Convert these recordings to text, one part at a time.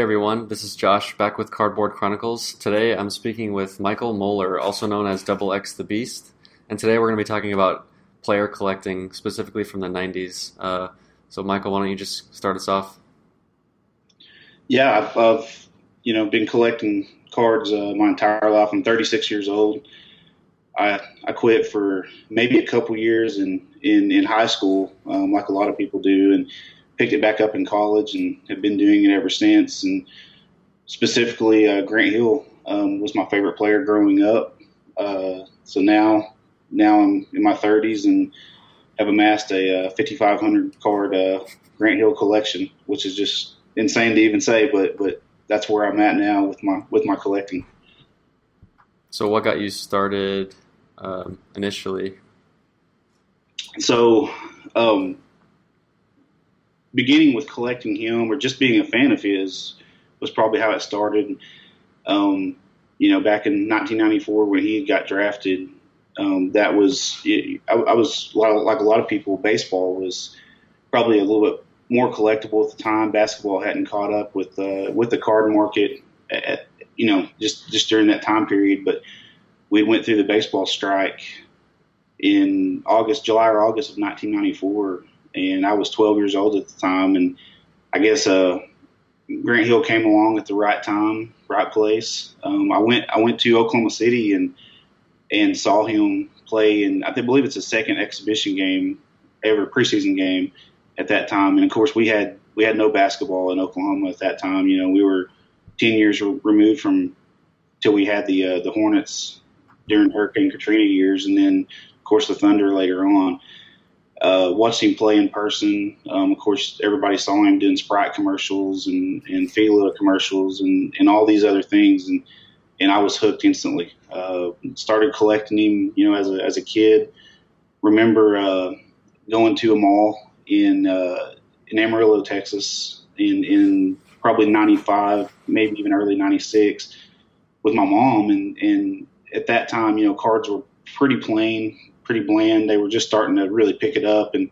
Everyone, this is Josh back with Cardboard Chronicles. Today I'm speaking with Michael Moeller, also known as Double X the Beast, and today we're going to be talking about player collecting, specifically from the 90s. Uh, so, Michael, why don't you just start us off? Yeah, I've, I've you know been collecting cards uh, my entire life. I'm 36 years old. I I quit for maybe a couple years in in, in high school, um, like a lot of people do, and picked it back up in college and have been doing it ever since. And specifically, uh, Grant Hill um, was my favorite player growing up. Uh, so now, now I'm in my 30s and have amassed a uh, 5,500 card uh, Grant Hill collection, which is just insane to even say, but but that's where I'm at now with my with my collecting. So, what got you started um, initially? So, um, beginning with collecting him or just being a fan of his was probably how it started. Um, you know, back in 1994 when he got drafted, um, that was I, I was like a lot of people. Baseball was probably a little bit more collectible at the time. Basketball hadn't caught up with uh, with the card market, at, you know, just just during that time period. But we went through the baseball strike in August, July or August of 1994, and I was 12 years old at the time, and I guess uh, Grant Hill came along at the right time, right place. Um, I went I went to Oklahoma City and and saw him play, and I believe it's a second exhibition game ever preseason game at that time. And of course, we had we had no basketball in Oklahoma at that time. You know, we were 10 years removed from till we had the uh, the Hornets during Hurricane Katrina years, and then of course the Thunder later on uh, watched him play in person. Um, of course, everybody saw him doing Sprite commercials and and Fila commercials and and all these other things, and and I was hooked instantly. Uh, started collecting him, you know, as a as a kid. Remember uh, going to a mall in uh, in Amarillo, Texas, in in probably '95, maybe even early '96, with my mom, and and at that time, you know, cards were pretty plain pretty bland. They were just starting to really pick it up and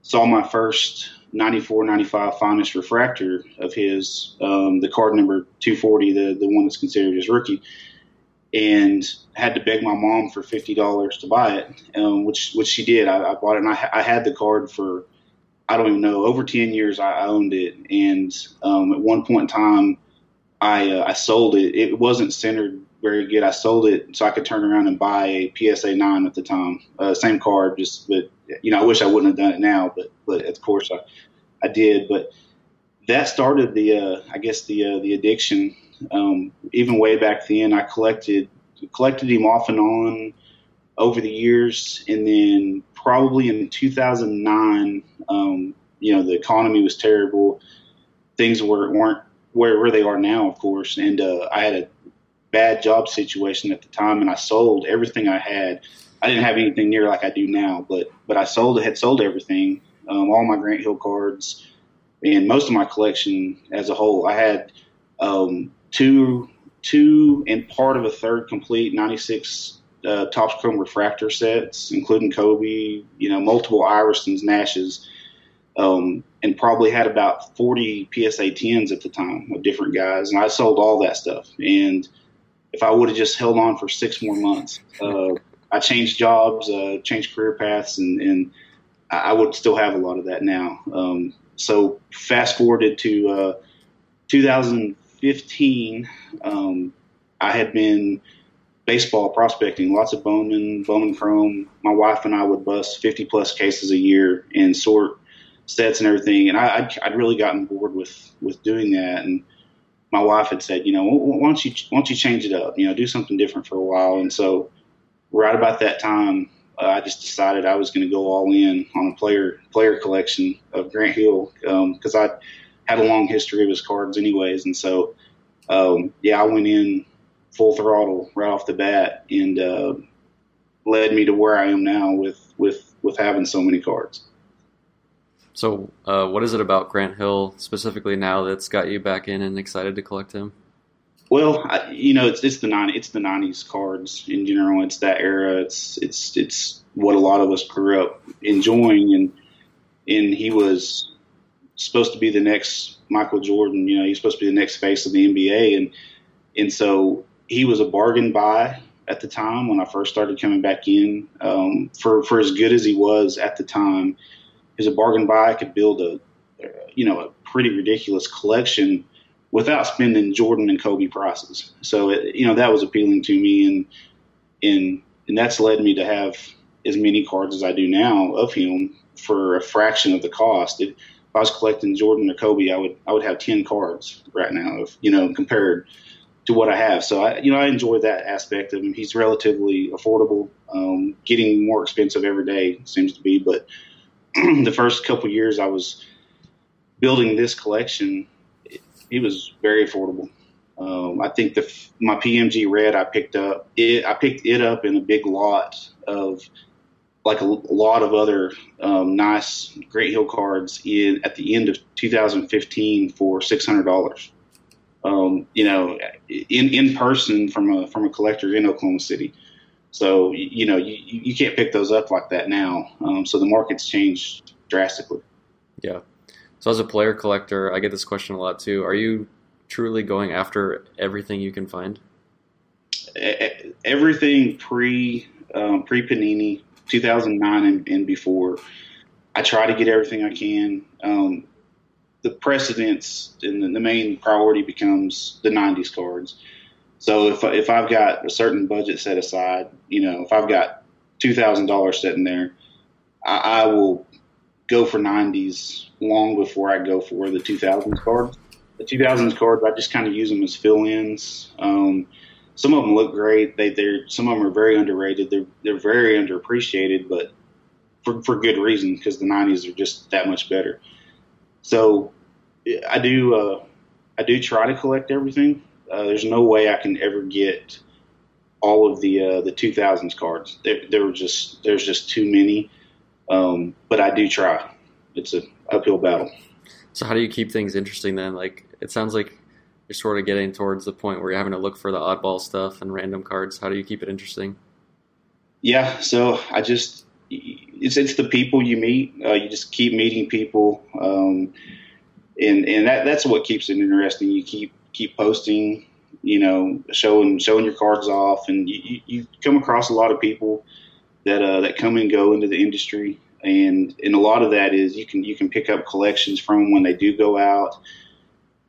saw my first 94, 95 finest refractor of his, um, the card number 240, the, the one that's considered his rookie, and had to beg my mom for $50 to buy it, um, which, which she did. I, I bought it and I, I, had the card for, I don't even know, over 10 years I, I owned it. And um, at one point in time, I, uh, I sold it. It wasn't centered very good. I sold it so I could turn around and buy a PSA nine at the time, uh, same card. Just but you know, I wish I wouldn't have done it now, but but of course I I did. But that started the uh, I guess the uh, the addiction. Um, even way back then, I collected collected him off and on over the years, and then probably in 2009, um, you know, the economy was terrible. Things were weren't where, where they are now, of course, and uh, I had a bad job situation at the time, and I sold everything I had. I didn't have anything near like I do now, but but I sold had sold everything, um, all my Grant Hill cards, and most of my collection as a whole. I had um, two two and part of a third complete '96 uh, Topps Chrome refractor sets, including Kobe, you know, multiple Iversons, Nashes, um, and probably had about 40 PSA 10s at the time of different guys. And I sold all that stuff. And if I would have just held on for six more months. Uh, I changed jobs, uh, changed career paths, and, and I would still have a lot of that now. Um, so fast forwarded to uh, 2015, um, I had been baseball prospecting, lots of Bowman, Bowman Chrome. My wife and I would bust 50 plus cases a year and sort sets and everything. And I, I'd, I'd really gotten bored with, with doing that. And my wife had said, you know, why don't you why don't you change it up? You know, do something different for a while. And so, right about that time, uh, I just decided I was going to go all in on a player player collection of Grant Hill because um, I had a long history of his cards, anyways. And so, um, yeah, I went in full throttle right off the bat, and uh, led me to where I am now with with with having so many cards. So, uh, what is it about Grant Hill specifically now that's got you back in and excited to collect him? Well, I, you know, it's it's the nine it's the '90s cards in general. It's that era. It's it's it's what a lot of us grew up enjoying, and and he was supposed to be the next Michael Jordan. You know, he's supposed to be the next face of the NBA, and and so he was a bargain buy at the time when I first started coming back in. Um, for for as good as he was at the time, was a bargain buy. I could build a you know a pretty ridiculous collection without spending Jordan and Kobe prices. So it, you know that was appealing to me, and and and that's led me to have as many cards as I do now of him for a fraction of the cost. It, if I was collecting Jordan or Kobe, I would I would have ten cards right now, if, you know, compared to what I have. So I, you know, I enjoy that aspect of him. He's relatively affordable, um, getting more expensive every day seems to be. But the first couple years I was building this collection, it was very affordable. Um, I think the my PMG red I picked up it I picked it up in a big lot of like a, a lot of other um, nice Grant Hill cards in at the end of 2015 for six hundred dollars. Um, you know, in in person from a from a collector in Oklahoma City. So you know you, you can't pick those up like that now. Um, so the market's changed drastically. Yeah. So as a player collector, I get this question a lot too. Are you truly going after everything you can find? Everything pre um, pre Panini, 2009 and, and, before. I try to get everything I can. Um, the precedence and the, the, main priority becomes the 90s cards. So if if I've got a certain budget set aside, you know, if I've got two thousand dollars sitting there, I, I will go for 90s long before I go for the 2000s cards the 2000s cards, I just kind of use them as fill-ins. Um, some of them look great. They, they're some of them are very underrated. They're they're very underappreciated, but for for good reason because the 90s are just that much better. So I do uh, I do try to collect everything. Uh, there's no way I can ever get all of the uh, the 2000s cards. There, there were just there's just too many. Um, but I do try. It's an uphill battle. So how do you keep things interesting then? Like it sounds like you're sort of getting towards the point where you're having to look for the oddball stuff and random cards. How do you keep it interesting? Yeah, so I just it's it's the people you meet. Uh, you just keep meeting people, um, and and that that's what keeps it interesting. You keep keep posting, you know, showing showing your cards off, and you, you come across a lot of people that uh, that come and go into the industry and and a lot of that is you can you can pick up collections from when they do go out.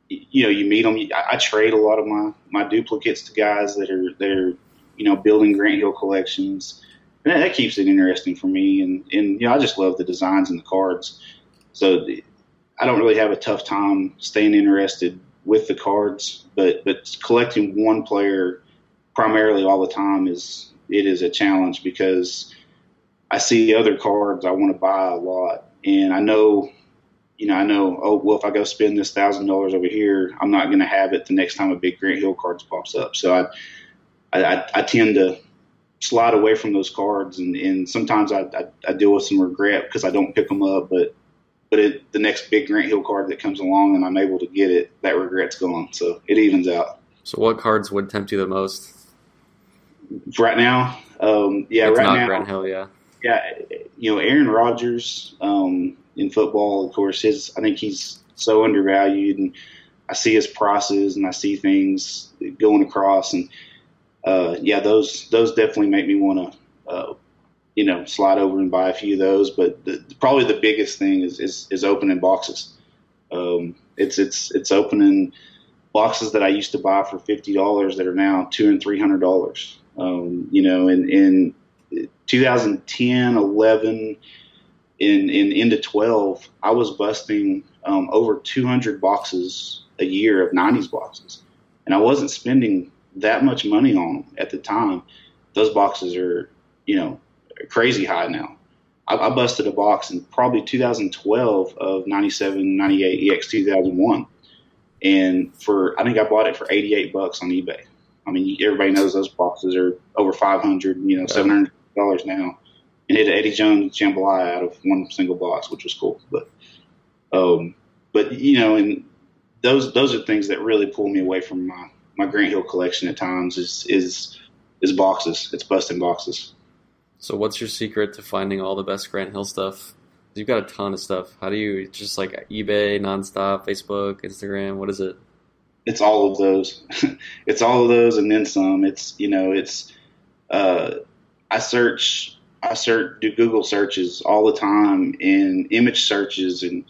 You know, you meet them. I, I trade a lot of my my duplicates to guys that are they're you know building Grant Hill collections, and that, that keeps it interesting for me. And and you know, I just love the designs and the cards. So I don't really have a tough time staying interested with the cards, but but collecting one player primarily all the time is it is a challenge because I see other cards I want to buy a lot, and I know, you know, I know. Oh well, if I go spend this thousand dollars over here, I'm not going to have it the next time a big Grant Hill cards pops up. So I, I, I tend to slide away from those cards, and, and sometimes I, I, I deal with some regret because I don't pick them up, but but it, the next big Grant Hill card that comes along and I'm able to get it, that regret's gone. So it evens out. So what cards would tempt you the most? Right now, um, yeah, it's right not now, Grant Hill, yeah yeah, you know, Aaron Rodgers um, in football, of course, his I think he's so undervalued, and I see his prices and I see things going across, and uh, yeah, those those definitely make me want to. Uh, you know, slide over and buy a few of those, but the, probably the biggest thing is is, is opening boxes. Um, it's it's it's opening boxes that I used to buy for fifty dollars that are now two and three hundred dollars. Um, you know, in and 2010, 11, in, in into 12, I was busting um, over 200 boxes a year of 90s boxes, and I wasn't spending that much money on them at the time. Those boxes are, you know, crazy high now. I, I busted a box in probably 2012 of 97, 98 EX 2001, and for I think I bought it for 88 bucks on eBay. I mean, everybody knows those boxes are over 500, you know, 700 dollars now, and hit Eddie Jones jambalaya out of one single box, which was cool. But, um, but you know, and those those are things that really pull me away from my my Grant Hill collection at times. Is is is boxes. It's busting boxes. So, what's your secret to finding all the best Grant Hill stuff? You've got a ton of stuff. How do you just like eBay nonstop, Facebook, Instagram? What is it? It's all of those. it's all of those and then some. It's you know it's uh, I search I search do Google searches all the time and image searches and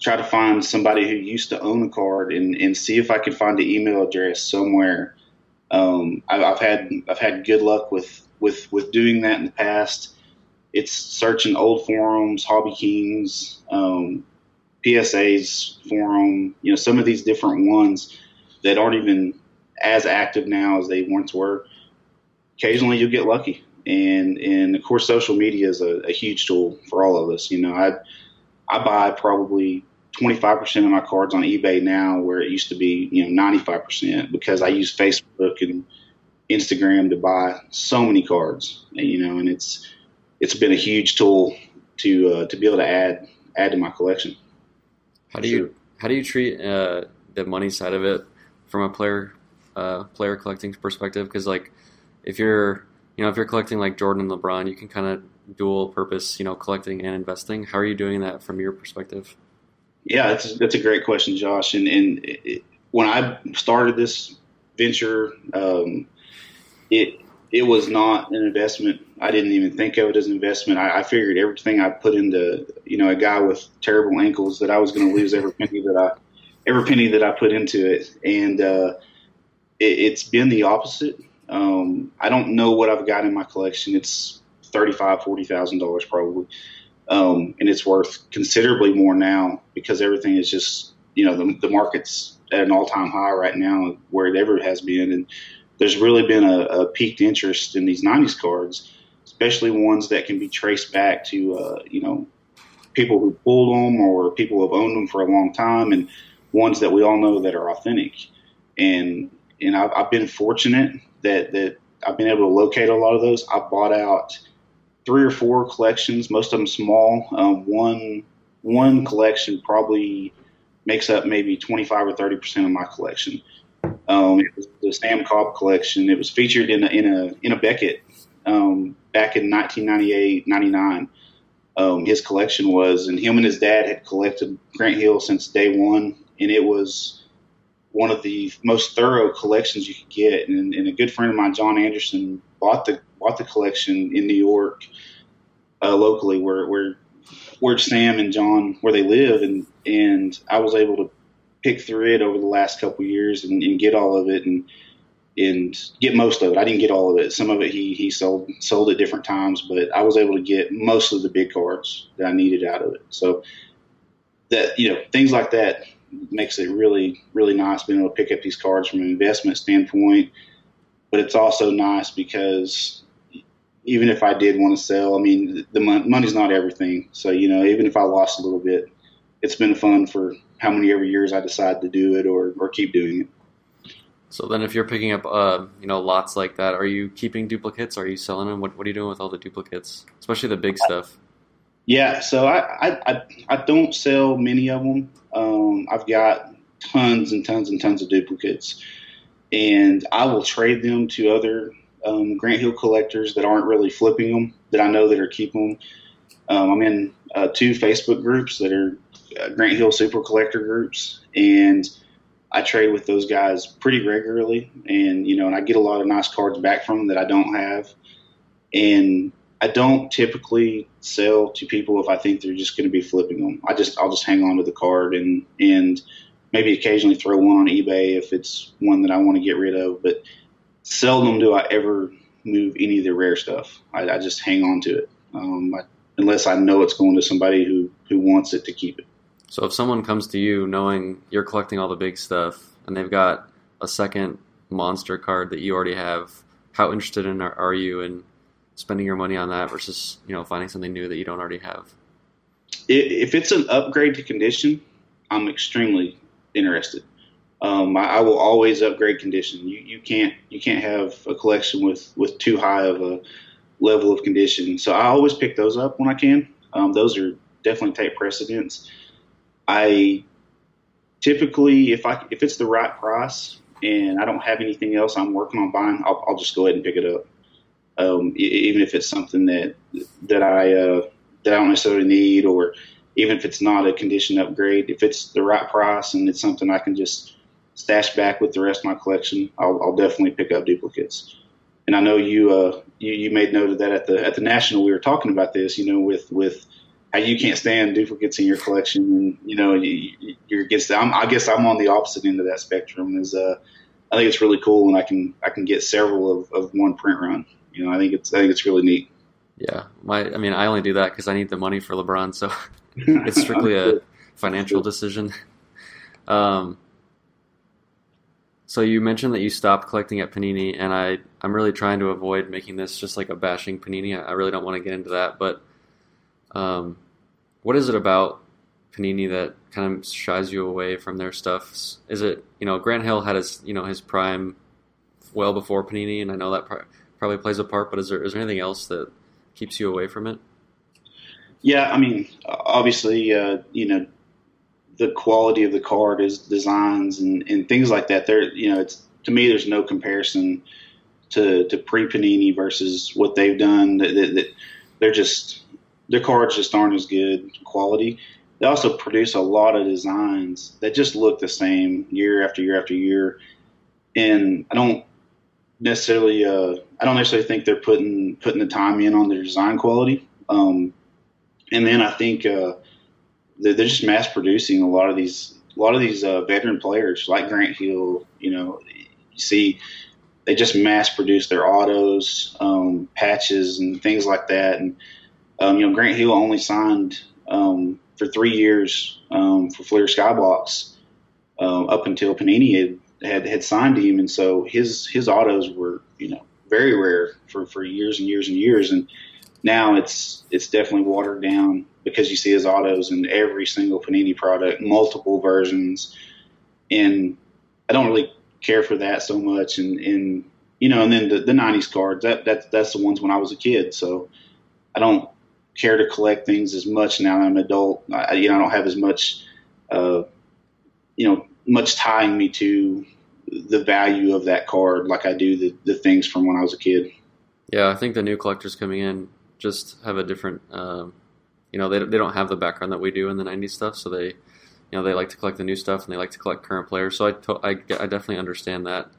try to find somebody who used to own a card and, and see if I can find an email address somewhere. Um, I, I've had I've had good luck with with with doing that in the past it's searching old forums, Hobby Kings, um, PSA's forum, you know, some of these different ones that aren't even as active now as they once were. Occasionally, you'll get lucky, and and of course, social media is a, a huge tool for all of us. You know, I I buy probably 25% of my cards on eBay now, where it used to be, you know, 95% because I use Facebook and Instagram to buy so many cards, you know, and it's it's been a huge tool to uh, to be able to add add to my collection. How do you how do you treat uh, the money side of it from a player uh, player collecting perspective? Because like if you're you know if you're collecting like Jordan and LeBron, you can kind of dual purpose you know collecting and investing. How are you doing that from your perspective? Yeah, that's that's a great question, Josh. And and it, when I started this venture, um, it it was not an investment. I didn't even think of it as an investment. I, I figured everything I put into, you know, a guy with terrible ankles that I was going to lose every penny that I, every penny that I put into it. And uh, it, has been the opposite. Um, I don't know what I've got in my collection. It's thirty-five, forty thousand dollars probably, um, and it's worth considerably more now because everything is just, you know, the, the market's at an all-time high right now where it ever has been, and there's really been a, a peaked interest in these 90s cards, especially ones that can be traced back to, uh, you know, people who pulled them or people who have owned them for a long time and ones that we all know that are authentic. And, and I've, I've been fortunate that, that I've been able to locate a lot of those. I bought out three or four collections, most of them small. Um, one, one collection probably makes up maybe 25 or 30% of my collection. Um, it was the Sam Cobb collection. It was featured in a in a in a Beckett um, back in 1998, 99. Um, his collection was, and him and his dad had collected Grant Hill since day one, and it was one of the most thorough collections you could get. And, and a good friend of mine, John Anderson, bought the bought the collection in New York, uh, locally, where where where Sam and John where they live, and and I was able to pick through it over the last couple years and, and, get all of it and and get most of it. I didn't get all of it. Some of it he he sold sold at different times, but I was able to get most of the big cards that I needed out of it. So that you know things like that makes it really really nice being able to pick up these cards from an investment standpoint. But it's also nice because even if I did want to sell, I mean the money's not everything. So you know even if I lost a little bit, it's been fun for how many every years I decide to do it or, or keep doing it. So then, if you're picking up, uh, you know, lots like that, are you keeping duplicates? Are you selling them? What, what are you doing with all the duplicates, especially the big stuff? Yeah, so I I, I, don't sell many of them. Um, I've got tons and tons and tons of duplicates, and I will trade them to other um, Grant Hill collectors that aren't really flipping them, that I know that are keeping them. Um, I'm in uh, two Facebook groups that are Grant Hill Super Collector groups, and I trade with those guys pretty regularly. And you know, and I get a lot of nice cards back from them that I don't have. And I don't typically sell to people if I think they're just going to be flipping them. I just I'll just hang on to the card and and maybe occasionally throw one on eBay if it's one that I want to get rid of. But seldom do I ever move any of the rare stuff. I, I just hang on to it um, I, unless I know it's going to somebody who who wants it to keep it. So if someone comes to you knowing you're collecting all the big stuff and they've got a second monster card that you already have, how interested in are, you in spending your money on that versus you know finding something new that you don't already have? If it's an upgrade to condition, I'm extremely interested. Um, I, I, will always upgrade condition. You, you can't you can't have a collection with with too high of a level of condition. So I always pick those up when I can. Um, those are definitely take precedence. I typically, if I if it's the right price and I don't have anything else I'm working on buying, I'll, I'll just go ahead and pick it up. Um, even if it's something that that I uh, that I don't necessarily need, or even if it's not a condition upgrade, if it's the right price and it's something I can just stash back with the rest of my collection, I'll, I'll definitely pick up duplicates. And I know you, uh, you you made note of that at the at the national. We were talking about this, you know, with with how you can't stand duplicates in your collection, and you know you, you're against. I'm, I guess I'm on the opposite end of that spectrum. Is uh, I think it's really cool, when I can I can get several of, of one print run. You know, I think it's I think it's really neat. Yeah, my I mean, I only do that because I need the money for LeBron, so it's strictly a financial decision. Um, so you mentioned that you stopped collecting at Panini, and I I'm really trying to avoid making this just like a bashing Panini. I really don't want to get into that, but um, what is it about Panini that kind of shies you away from their stuff? Is it you know Grant Hill had his you know his prime well before Panini, and I know that probably plays a part. But is there is there anything else that keeps you away from it? Yeah, I mean, obviously, uh, you know, the quality of the card is designs and, and things like that. There, you know, it's to me, there's no comparison to to pre Panini versus what they've done. That, that, that they're just their cards just aren't as good quality. They also produce a lot of designs that just look the same year after year after year, and I don't necessarily uh, I don't necessarily think they're putting putting the time in on their design quality. Um, and then I think uh, they're, they're, just mass producing a lot of these a lot of these uh, veteran players like Grant Hill. You know, you see they just mass produce their autos, um, patches, and things like that. And um, you know, Grant Hill only signed um, for three years um, for Fleer Skybox uh, up until Panini had had had signed him, and so his his autos were you know very rare for for years and years and years, and now it's it's definitely watered down because you see his autos in every single Panini product, multiple versions, and I don't really care for that so much, and and you know, and then the, the '90s cards that that's that's the ones when I was a kid, so I don't care to collect things as much now that I'm an adult. I, you know, I don't have as much, uh, you know, much tying me to the value of that card like I do the, the things from when I was a kid. Yeah, I think the new collectors coming in just have a different, um, you know, they, they don't have the background that we do in the 90s stuff. So they, you know, they like to collect the new stuff and they like to collect current players. So I, to, I, I definitely understand that.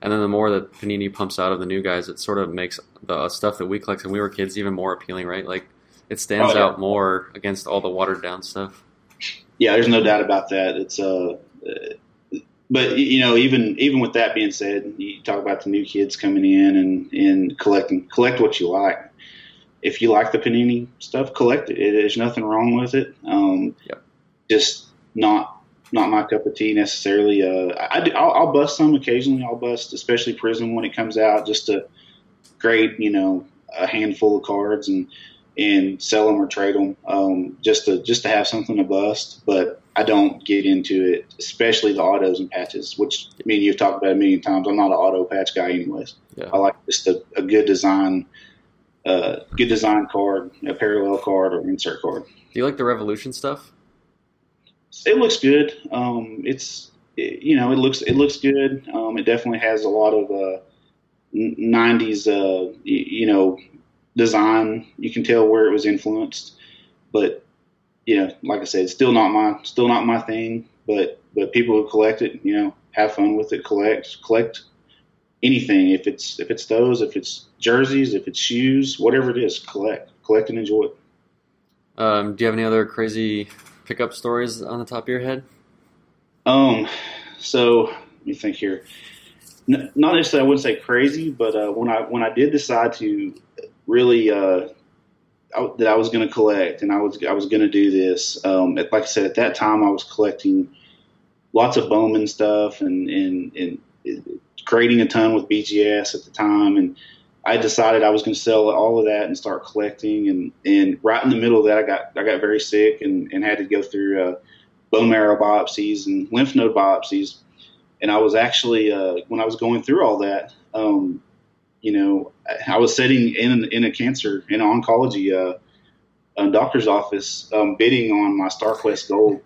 And then the more that Panini pumps out of the new guys, it sort of makes the stuff that we collect when we were kids even more appealing, right? Like it stands oh, yeah. out more against all the watered down stuff. Yeah, there's no doubt about that. It's uh, but you know, even even with that being said, you talk about the new kids coming in and and collecting collect what you like. If you like the panini stuff, collect it. There's nothing wrong with it. Um, yep. Just not not my cup of tea necessarily. Uh, I, I'll, I'll bust some occasionally. I'll bust, especially Prizm when it comes out, just to grade you know a handful of cards and and sell them or trade them um, just to just to have something to bust. But I don't get into it, especially the autos and patches, which I mean you've talked about a million times. I'm not an auto patch guy, anyways. Yeah. I like just a, a good design, uh, good design card, a parallel card or insert card. Do you like the Revolution stuff? It looks good. Um, it's it, you know it looks it looks good. Um, it definitely has a lot of uh, 90s uh, you know design. You can tell where it was influenced, but you know, like I said, still not my still not my thing. But but people who collect it, you know, have fun with it. Collect collect anything. If it's if it's those, if it's jerseys, if it's shoes, whatever it is, collect collect and enjoy it. Um, do you have any other crazy pickup stories on the top of your head? Um, so let me think here. N- not necessarily, I wouldn't say crazy, but uh, when I when I did decide to really uh, I, that I was going to collect, and I was I was going to do this. Um, like I said, at that time, I was collecting lots of Bowman stuff and and and creating a ton with BGS at the time, and I decided I was going to sell all of that and start collecting. And and right in the middle of that, I got I got very sick and and had to go through uh, bone marrow biopsies and lymph node biopsies. And I was actually uh, when I was going through all that. Um, you know, I was sitting in in a cancer in an oncology uh, a doctor's office um, bidding on my StarQuest Gold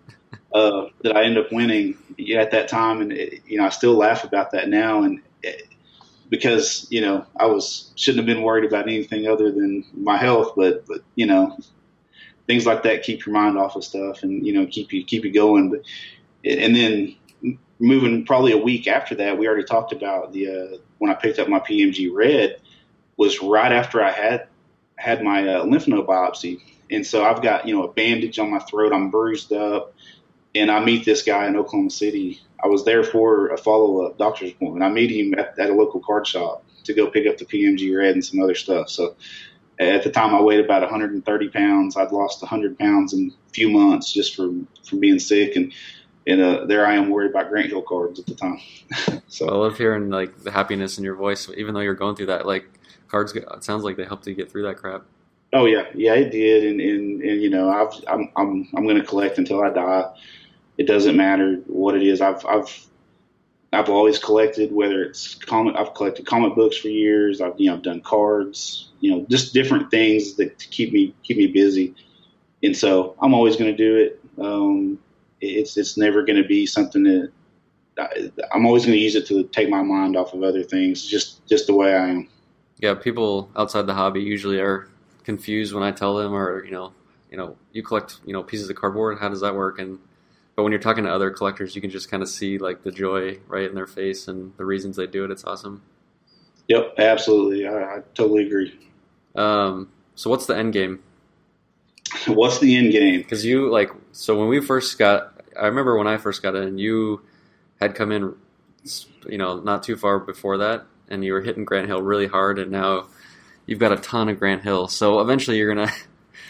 uh, that I ended up winning at that time, and it, you know I still laugh about that now, and it, because you know I was shouldn't have been worried about anything other than my health, but but you know things like that keep your mind off of stuff and you know keep you keep you going. But and then moving probably a week after that, we already talked about the uh, when I picked up my PMG red was right after I had had my uh, lymph node biopsy, and so I've got you know a bandage on my throat, I'm bruised up, and I meet this guy in Oklahoma City. I was there for a follow up doctor's appointment. I meet him at, at a local card shop to go pick up the PMG red and some other stuff. So at the time I weighed about 130 pounds. I'd lost 100 pounds in a few months just from from being sick, and and uh, there I am worried about Grant Hill cards at the time. so I love hearing like the happiness in your voice, even though you're going through that. Like cards, it sounds like they helped you get through that crap. Oh yeah, yeah, it did, and and, and you know I've, I'm I'm I'm going to collect until I die. It doesn't matter what it is. I've I've I've always collected, whether it's comic, I've collected comic books for years. I've you know I've done cards, you know, just different things that to keep me keep me busy. And so I'm always going to do it. Um, it's it's never going to be something that I, I'm always going to use it to take my mind off of other things. Just just the way I am. Yeah, people outside the hobby usually are confused when I tell them, or you know, you know, you collect you know pieces of cardboard. How does that work? And but when you're talking to other collectors, you can just kind of see like the joy right in their face and the reasons they do it. It's awesome. Yep, absolutely. I, I totally agree. Um, so what's the end game? what's the end game? Because you like so when we first got, I remember when I first got in, you had come in, you know, not too far before that, and you were hitting Grant Hill really hard, and now you've got a ton of Grant Hill. So eventually, you're gonna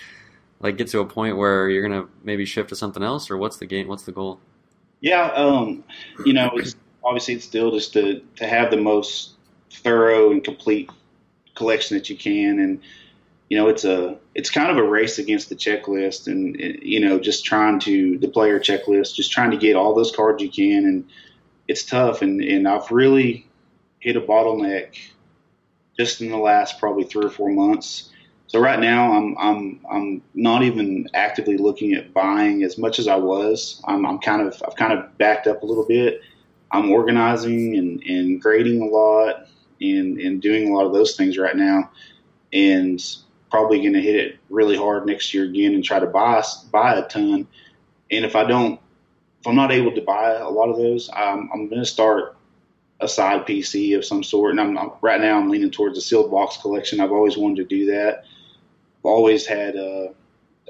like get to a point where you're gonna maybe shift to something else, or what's the game? What's the goal? Yeah, um, you know, it's, obviously it's still just to to have the most thorough and complete collection that you can, and you know, it's a it's kind of a race against the checklist, and you know, just trying to the player checklist, just trying to get all those cards you can, and it's tough, and and I've really hit a bottleneck just in the last probably three or four months so right now, I'm I'm I'm not even actively looking at buying as much as I was. I'm, I'm kind of I've kind of backed up a little bit. I'm organizing and, and grading a lot and and doing a lot of those things right now, and probably going to hit it really hard next year again and try to buy buy a ton. And if I don't, if I'm not able to buy a lot of those, I'm, I'm going to start a side PC of some sort. And I'm, I'm, right now I'm leaning towards a sealed box collection. I've always wanted to do that I've always had a,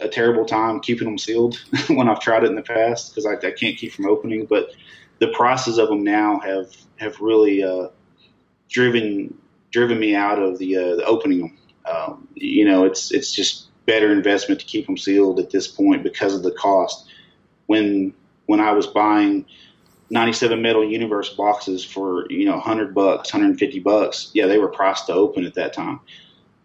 a terrible time keeping them sealed when I've tried it in the past because I, I, can't keep from opening. But the prices of them now have have really uh, driven driven me out of the, uh, the opening them. Um, you know, it's it's just better investment to keep them sealed at this point because of the cost. When when I was buying 97 metal universe boxes for you know 100 bucks 150 bucks yeah they were priced to open at that time.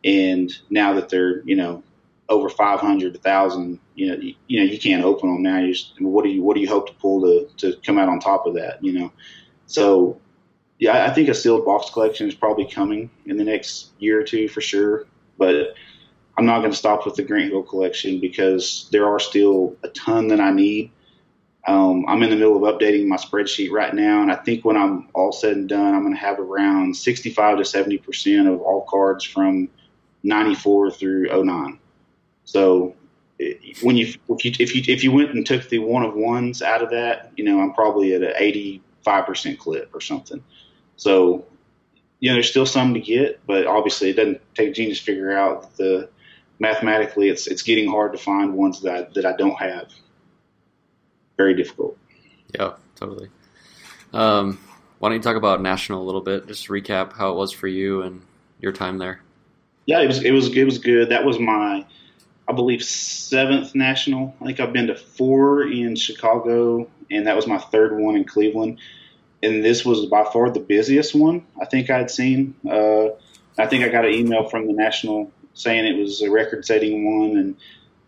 And now that they're you know over 500 1000 you know you, you, know you can't open them now. You just, what do you what do you hope to pull to to come out on top of that you know? So yeah i think a sealed box collection is probably coming in the next year or two for sure but i'm not going to stop with the grant hill collection because there are still a ton that i need um, I'm in the middle of updating my spreadsheet right now, and I think when I'm all said and done, I'm going to have around 65 to 70 percent of all cards from 94 through 09. So when you if you if you if you went and took the one of ones out of that, you know, I'm probably at an 85 percent clip or something. So you know, there's still some to get, but obviously it doesn't take genius to figure out the mathematically it's it's getting hard to find ones that I, that I don't have. Very difficult. Yeah, totally. Um, why don't you talk about national a little bit? Just recap how it was for you and your time there yeah, it was it was it was good. That was my, I believe, seventh national. I think I've been to four in Chicago, and that was my third one in Cleveland. And this was by far the busiest one I think I'd seen. Uh, I think I got an email from the national saying it was a record-setting one, and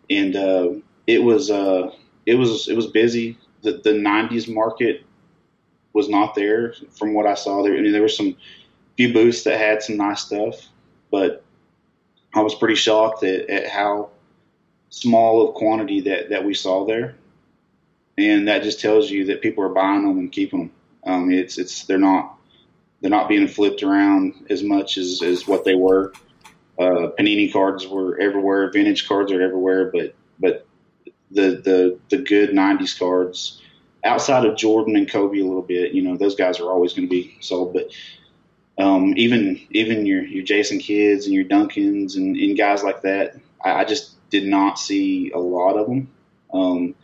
and uh, it was uh, it was it was busy. The the '90s market was not there from what I saw. There, I mean, there were some few booths that had some nice stuff, but I was pretty shocked at, at how small of quantity that, that we saw there. And that just tells you that people are buying them and keeping them. Um, it's, it's, they're not, they're not being flipped around as much as, as what they were. Uh, Panini cards were everywhere. Vintage cards are everywhere, but but the the the good '90s cards, outside of Jordan and Kobe a little bit, you know, those guys are always going to be sold. But um, even even your your Jason Kidds and your Duncans and, and guys like that, I, I, just did not see a lot of them. Um,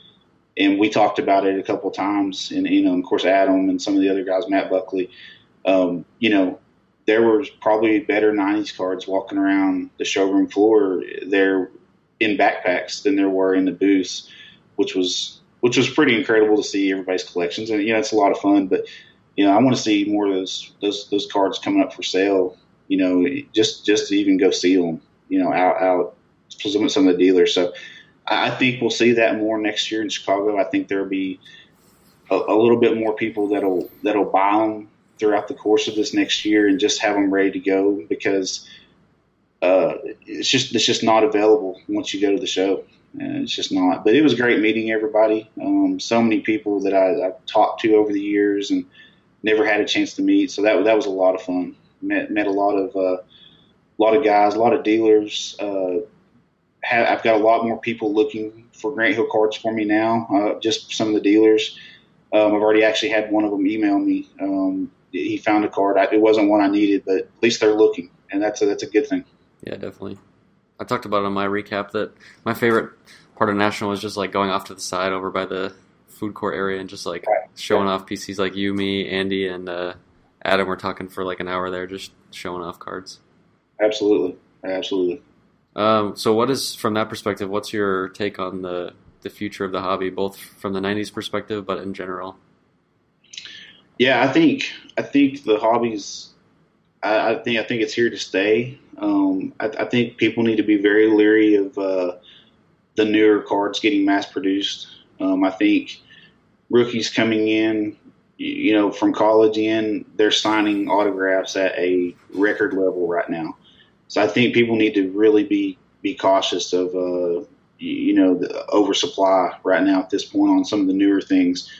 and we talked about it a couple of times, and you know, of course, Adam and some of the other guys, Matt Buckley. Um, you know, there was probably better '90s cards walking around the showroom floor there in backpacks than there were in the booths, which was which was pretty incredible to see everybody's collections, and you know, it's a lot of fun. But you know, I want to see more of those those those cards coming up for sale. You know, just just to even go see them. You know, out out some of the dealers. So I think we'll see that more next year in Chicago. I think there'll be a, a, little bit more people that'll that'll buy them throughout the course of this next year and just have them ready to go because uh, it's just it's just not available once you go to the show. It's just not. But it was great meeting everybody. Um, so many people that I, have talked to over the years and never had a chance to meet. So that that was a lot of fun. Met met a lot of uh, a lot of guys, a lot of dealers. Uh, have, I've got a lot more people looking for Grant Hill cards for me now. Uh, just some of the dealers. Um, I've already actually had one of them email me. Um, he found a card. I, it wasn't one I needed, but at least they're looking, and that's a, that's a good thing. Yeah, definitely. I talked about it on my recap that my favorite part of National was just like going off to the side over by the food court area and just like right. showing yeah. off PCs like you, me, Andy, and uh, Adam were talking for like an hour there, just showing off cards. Absolutely, absolutely. Um, so, what is from that perspective? What's your take on the the future of the hobby, both from the '90s perspective, but in general? Yeah, I think I think the hobby's. I, I think I think it's here to stay. Um, I, I, think people need to be very leery of uh, the newer cards getting mass produced. Um, I think rookies coming in, you know, from college in, they're signing autographs at a record level right now. So I think people need to really be be cautious of uh, you know the oversupply right now at this point on some of the newer things.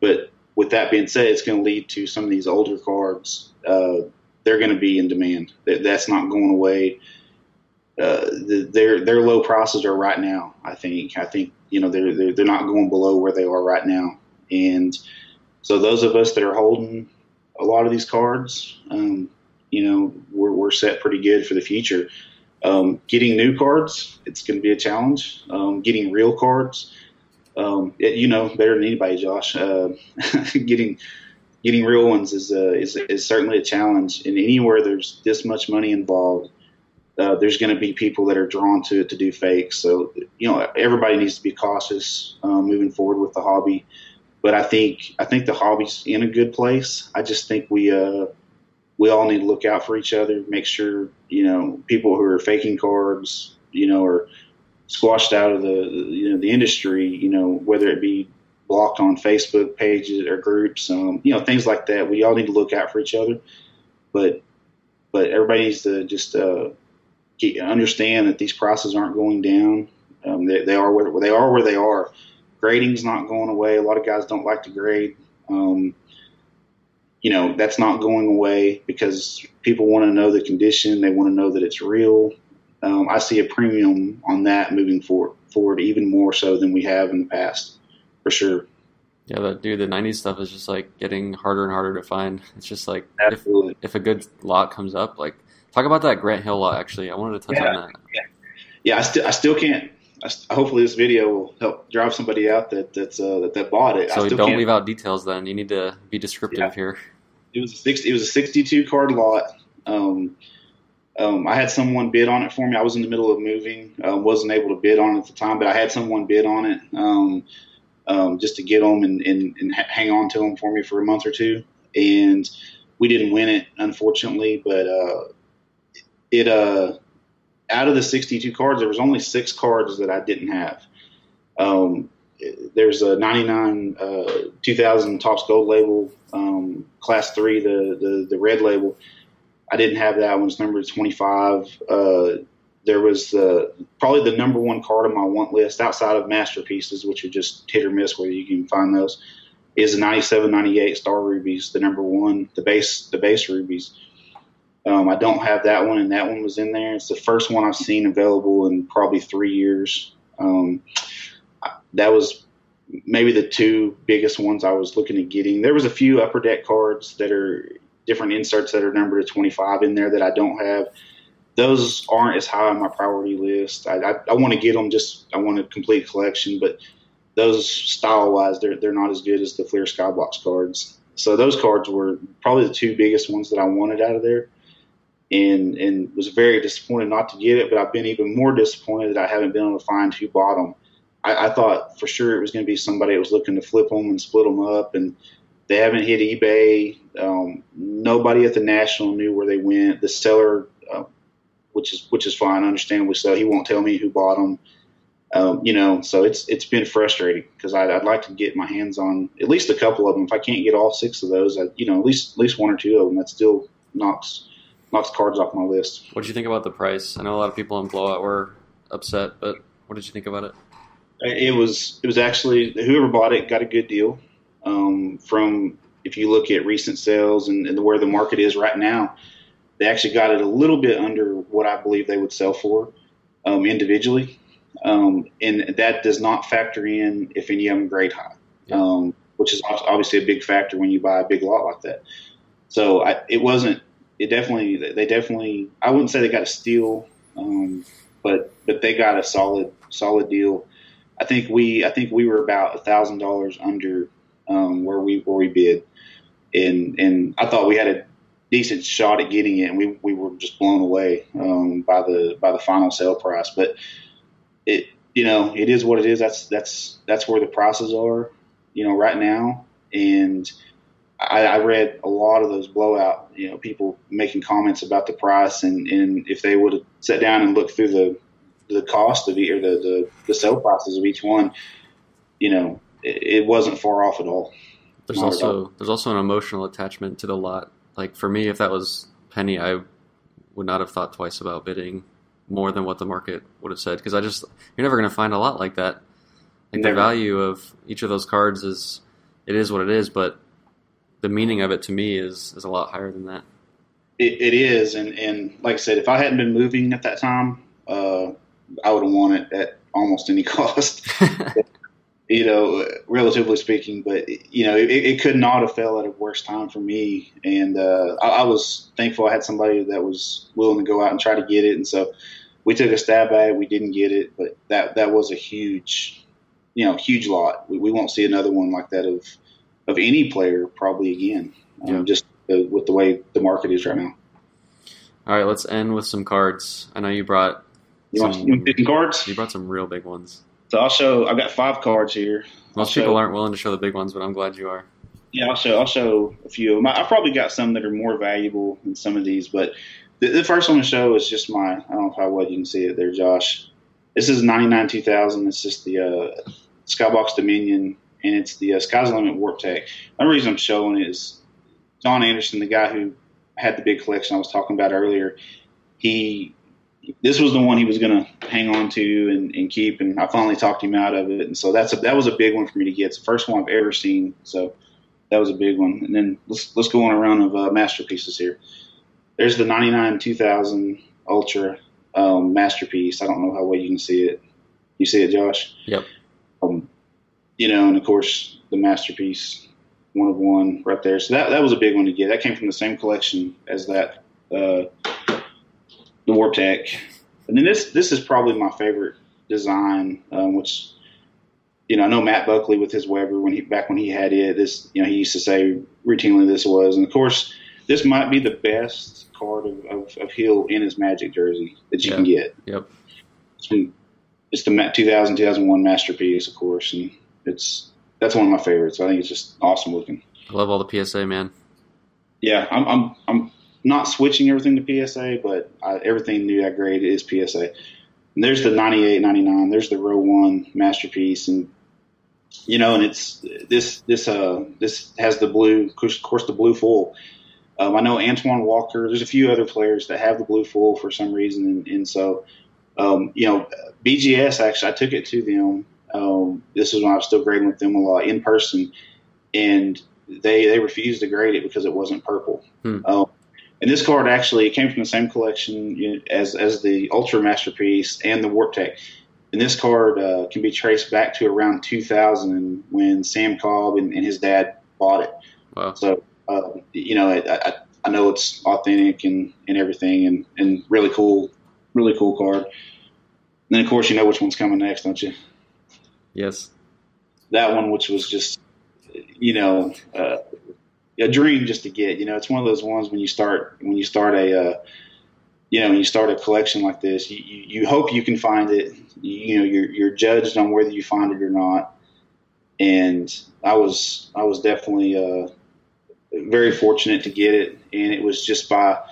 But with that being said, it's going to lead to some of these older cards. Uh, they're going to be in demand. That, that's not going away. Uh, the, their their low prices are right now. I think. I think you know they're, they're they're not going below where they are right now. And so those of us that are holding a lot of these cards, um, you know, we're, we're set pretty good for the future. Um, getting new cards, it's going to be a challenge. Um, getting real cards, um, it, you know better than anybody, Josh. Uh, getting getting real ones is, uh, is is certainly a challenge. And anywhere there's this much money involved, uh, there's going to be people that are drawn to it to do fakes. So you know everybody needs to be cautious uh, moving forward with the hobby. But I think I think the hobby's in a good place. I just think we uh, we all need to look out for each other, make sure, you know, people who are faking cards, you know, are squashed out of the, you know, the industry, you know, whether it be blocked on Facebook pages or groups, um, you know, things like that. We all need to look out for each other, but, but everybody needs to just, uh, get, understand that these prices aren't going down. Um, they, they, are where they are where they are. Grading's not going away. A lot of guys don't like to grade. Um, you know that's not going away because people want to know the condition. They want to know that it's real. Um, I see a premium on that moving forward, forward even more so than we have in the past, for sure. Yeah, that dude, the '90s stuff is just like getting harder and harder to find. It's just like if, if, a good lot comes up, like talk about that Grant Hill lot. Actually, I wanted to touch yeah, on that. Yeah, yeah, I still I still can't. Hopefully, this video will help drive somebody out that that's uh, that, that bought it. So don't can't. leave out details. Then you need to be descriptive yeah. here it was a 60, it was a 62 card lot. Um, um, I had someone bid on it for me. I was in the middle of moving, uh, wasn't able to bid on it at the time, but I had someone bid on it um, um, just to get them and, and, and, hang on to them for me for a month or two. And we didn't win it, unfortunately, but uh, it uh, out of the 62 cards, there was only six cards that I didn't have. There's a 99 uh, 2000 Topps Gold label um, class three the, the the red label i didn't have that one it's number 25 uh, there was uh, probably the number one card on my want list outside of masterpieces which are just hit or miss where you can find those is the 97 98 star rubies the number one the base the base rubies um, I don't have that one, and that one was in there. It's the first one I've seen available in probably three years. Um, that was maybe the two biggest ones I was looking at getting. There was a few upper deck cards that are different inserts that are numbered to 25 in there that I don't have. Those aren't as high on my priority list. I, I, I want to get them. Just I want a complete collection, but those style wise, they're they're not as good as the Fleer Skybox cards. So those cards were probably the two biggest ones that I wanted out of there, and and was very disappointed not to get it. But I've been even more disappointed that I haven't been able to find who bought them. I, I thought for sure it was going to be somebody that was looking to flip them and split them up, and they haven't hit eBay. Um, nobody at the National knew where they went. The seller, uh, which is which is fine, understandably so, he won't tell me who bought them. Um, you know, so it's it's been frustrating because I'd, I'd, like to get my hands on at least a couple of them. If I can't get all six of those, I, you know, at least at least one or two of them. That still knocks knocks cards off my list. What did you think about the price? I know a lot of people on Blowout were upset, but what did you think about it? It was it was actually whoever bought it got a good deal. Um, from if you look at recent sales and, and, where the market is right now, they actually got it a little bit under what I believe they would sell for um, individually, um, and that does not factor in if any of them grade high, yeah. Um, which is obviously a big factor when you buy a big lot like that. So I, it wasn't. It definitely they definitely I wouldn't say they got a steal, um, but but they got a solid solid deal. I think we I think we were about a thousand dollars under um, where we where we bid, and and I thought we had a decent shot at getting it, and we, we were just blown away um, by the by the final sale price. But it you know it is what it is. That's that's that's where the prices are, you know, right now. And I, I read a lot of those blowout, you know, people making comments about the price, and and if they would have sat down and looked through the the cost of or the, the the sale prices of each one, you know, it, wasn't far off at all. There's Not also there's also an emotional attachment to the lot. Like for me, if that was Penny, I would not have thought twice about bidding more than what the market would have said because I just you're never going to find a lot like that. Like never. the value of each of those cards is it is what it is, but the meaning of it to me is is a lot higher than that. it, it is, and and like I said, if I hadn't been moving at that time, uh, I would have won it at almost any cost. you know, relatively speaking. But you know, it, it, could not have fell at a worse time for me. And uh, I, I, was thankful I had somebody that was willing to go out and try to get it. And so we took a stab at it. We didn't get it, but that that was a huge, you know, huge lot. We, we won't see another one like that of of any player probably again. Um, yeah. Just the, with the way the market is right now. All right, let's end with some cards. I know you brought. You some, want, you want cards? You brought some real big ones. So I'll show. I've got five cards here. Most people aren't willing to show the big ones, but I'm glad you are. Yeah, I'll show. I'll show a few of them. I've probably got some that are more valuable than some of these, but the, the first one to show is just my. I don't know if how well you can see it there, Josh. This is 99 2000. It's just the uh, Skybox Dominion, and it's the uh, Sky's the Limit Warp Tech. One reason I'm showing is John Anderson, the guy who had the big collection I was talking about earlier. He this was the one he was going to hang on to and, and, keep, and I finally talked him out of it. And so that's a, that was a big one for me to get. It's the first one I've ever seen, so that was a big one. And then let's let's go on a round of uh, masterpieces here. There's the 99 2000 Ultra um, masterpiece. I don't know how well you can see it. You see it, Josh? Yep. Um, you know, and of course the masterpiece, one of one right there. So that that was a big one to get. That came from the same collection as that. Uh, the Warp Tech. And then this this is probably my favorite design, um, which you know I know Matt Buckley with his Webber when he back when he had it. This you know he used to say routinely this was, and of course this might be the best card of, of, of Hill in his Magic jersey that you yeah. can get. Yep. It's, from, it's the 2000 2001 masterpiece, of course, and it's that's one of my favorites. I think it's just awesome looking. I love all the PSA, man. Yeah, I'm I'm I'm not switching everything to PSA, but I, everything new I grade is PSA. And there's the 98, 99. There's the row one masterpiece, and you know, and it's this this uh this has the blue, of course, the blue full. Um, I know Antoine Walker. There's a few other players that have the blue full for some reason, and, and so um, you know, BGS actually I took it to them. Um, this is when I was still grading with them a lot in person, and they they refused to grade it because it wasn't purple. Hmm. Um, and this card actually came from the same collection as as the Ultra Masterpiece and the Warp Tech. and this card uh, can be traced back to around 2000 when Sam Cobb and, and his dad bought it. Wow. So, uh, you know, I, I, I, know it's authentic and, and everything and, and really cool, really cool card. And then, of course, you know which one's coming next, don't you? Yes. That one, which was just, you know, uh, a dream just to get. You know, it's one of those ones when you start when you start a uh, you know, when you start a collection like this, you, you, you hope you can find it. You, you, know, you're, you're judged on whether you find it or not. And I was, I was definitely uh, very fortunate to get it, and it was just by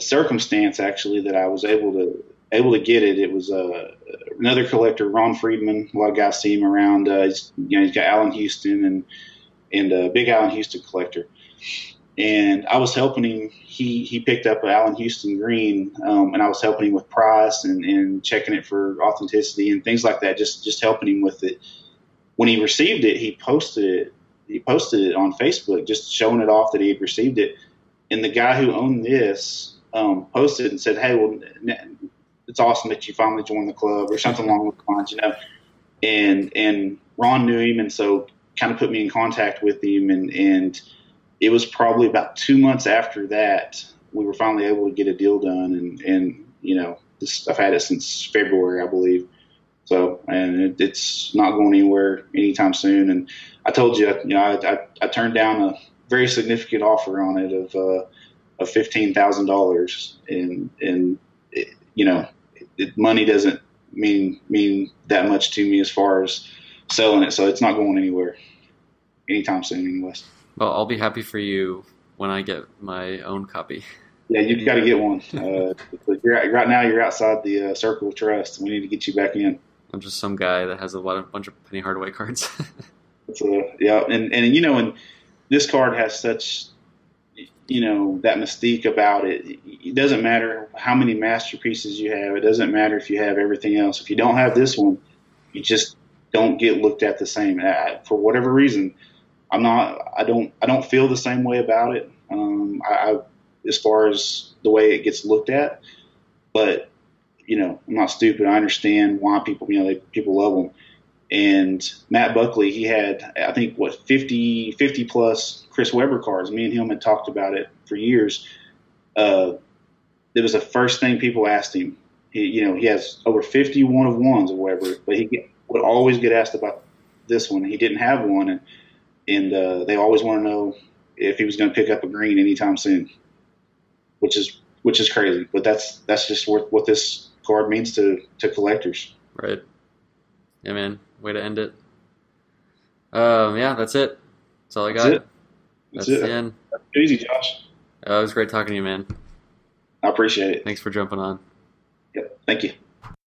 circumstance actually that I was able to able to get it. It was uh, another collector, Ron Friedman. A lot of guys see him around. Uh, he's, you know, he's got Allan Houston and and a big Allan Houston collector and I was helping him. He he picked up an Allan Houston green, um, and I was helping him with price and, and checking it for authenticity and things like that. Just just helping him with it. When he received it, he posted it. He posted it on Facebook, just showing it off that he had received it. And the guy who owned this um, posted and said, "Hey, well, it's awesome that you finally joined the club," or something along those lines, you know. And and Ron knew him, and so kind of put me in contact with him, and and it was probably about two months after that we were finally able to get a deal done, and and you know this, I've had it since February, I believe. So, and it, it's not going anywhere anytime soon. And I told you, you know, I, I, I turned down a very significant offer on it of uh, of fifteen thousand dollars, and and it, you know, it, money doesn't mean mean that much to me as far as selling it. So it's not going anywhere anytime soon, anyways. Well, I'll be happy for you when I get my own copy. Yeah, you've got to get one. Uh, right now, you're outside the uh, circle of trust. We need to get you back in. I'm just some guy that has a lot of bunch of Penny Hardaway cards. uh, yeah, and and you know, and this card has such, you know, that mystique about it. It doesn't matter how many masterpieces you have. It doesn't matter if you have everything else. If you don't have this one, you just don't get looked at the same. Uh, for whatever reason, I'm not. I don't. I don't feel the same way about it. Um, I, I, as far as the way it gets looked at, but you know, I'm not stupid. I understand why people, you know, they, people love them. And Matt Buckley, he had, I think, what 50, 50 plus Chris Webber cards. Me and him had talked about it for years. Uh, it was the first thing people asked him. He, you know, he has over 50 one of ones or whatever, but he would always get asked about this one. He didn't have one, and and uh, they always want to know if he was going to pick up a green anytime soon, which is which is crazy. But that's that's just what what this card means to to collectors. Right. Yeah, man. Way to end it. Um, yeah, that's it. That's all I got. That's it. That's, that's it. the end. easy, Josh. Uh, it was great talking to you, man. I appreciate it. Thanks for jumping on. Yep. Thank you.